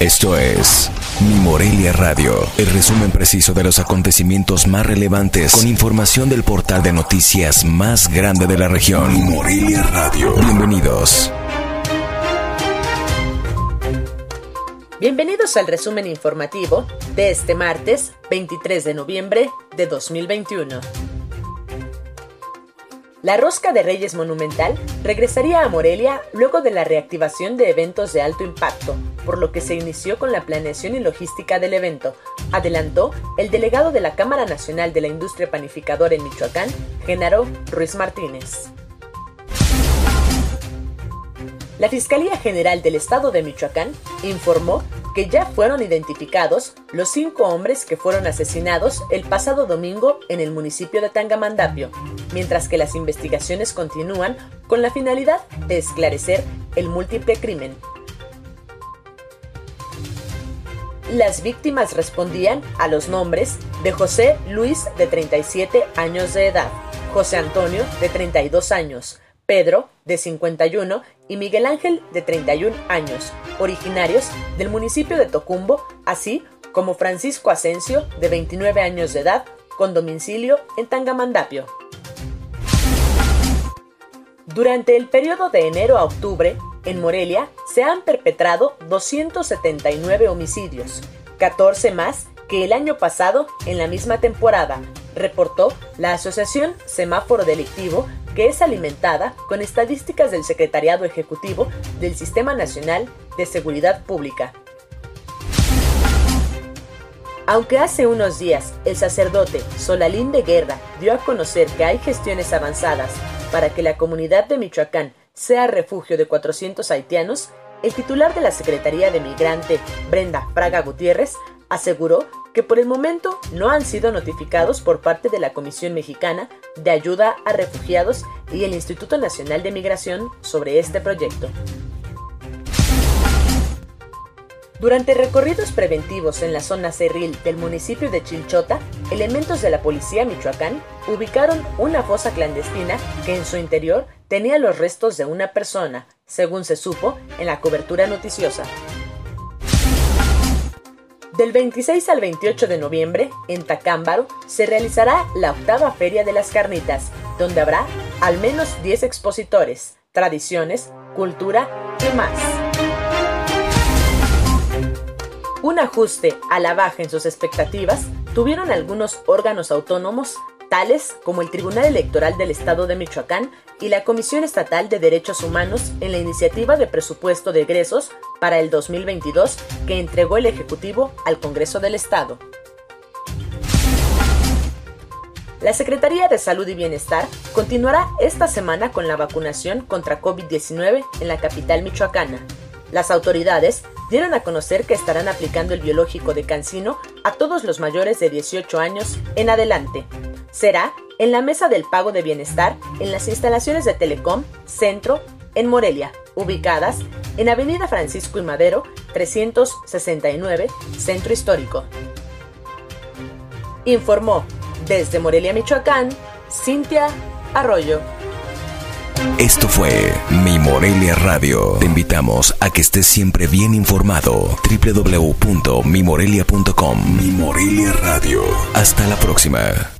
Esto es Mi Morelia Radio, el resumen preciso de los acontecimientos más relevantes con información del portal de noticias más grande de la región. Mi Morelia Radio. Bienvenidos. Bienvenidos al resumen informativo de este martes 23 de noviembre de 2021. La Rosca de Reyes Monumental regresaría a Morelia luego de la reactivación de eventos de alto impacto, por lo que se inició con la planeación y logística del evento, adelantó el delegado de la Cámara Nacional de la Industria Panificadora en Michoacán, Genaro Ruiz Martínez. La Fiscalía General del Estado de Michoacán informó que ya fueron identificados los cinco hombres que fueron asesinados el pasado domingo en el municipio de Tangamandapio, mientras que las investigaciones continúan con la finalidad de esclarecer el múltiple crimen. Las víctimas respondían a los nombres de José Luis de 37 años de edad, José Antonio de 32 años, Pedro, de 51, y Miguel Ángel, de 31 años, originarios del municipio de Tocumbo, así como Francisco Asensio, de 29 años de edad, con domicilio en Tangamandapio. Durante el periodo de enero a octubre, en Morelia se han perpetrado 279 homicidios, 14 más que el año pasado en la misma temporada, reportó la Asociación Semáforo Delictivo que es alimentada con estadísticas del Secretariado Ejecutivo del Sistema Nacional de Seguridad Pública. Aunque hace unos días el sacerdote Solalín de Guerra dio a conocer que hay gestiones avanzadas para que la comunidad de Michoacán sea refugio de 400 haitianos, el titular de la Secretaría de Migrante, Brenda Fraga Gutiérrez, aseguró que por el momento no han sido notificados por parte de la Comisión Mexicana de Ayuda a Refugiados y el Instituto Nacional de Migración sobre este proyecto. Durante recorridos preventivos en la zona cerril del municipio de Chilchota, elementos de la policía Michoacán ubicaron una fosa clandestina que en su interior tenía los restos de una persona, según se supo en la cobertura noticiosa. Del 26 al 28 de noviembre, en Tacámbaro, se realizará la octava Feria de las Carnitas, donde habrá al menos 10 expositores, tradiciones, cultura y más. Un ajuste a la baja en sus expectativas tuvieron algunos órganos autónomos tales como el Tribunal Electoral del Estado de Michoacán y la Comisión Estatal de Derechos Humanos en la iniciativa de presupuesto de egresos para el 2022 que entregó el Ejecutivo al Congreso del Estado. La Secretaría de Salud y Bienestar continuará esta semana con la vacunación contra COVID-19 en la capital michoacana. Las autoridades dieron a conocer que estarán aplicando el biológico de Cancino a todos los mayores de 18 años en adelante será en la Mesa del Pago de Bienestar en las instalaciones de Telecom Centro en Morelia, ubicadas en Avenida Francisco y Madero 369, Centro Histórico. Informó desde Morelia, Michoacán, Cintia Arroyo. Esto fue Mi Morelia Radio. Te invitamos a que estés siempre bien informado. www.mimorelia.com Mi Morelia Radio. Hasta la próxima.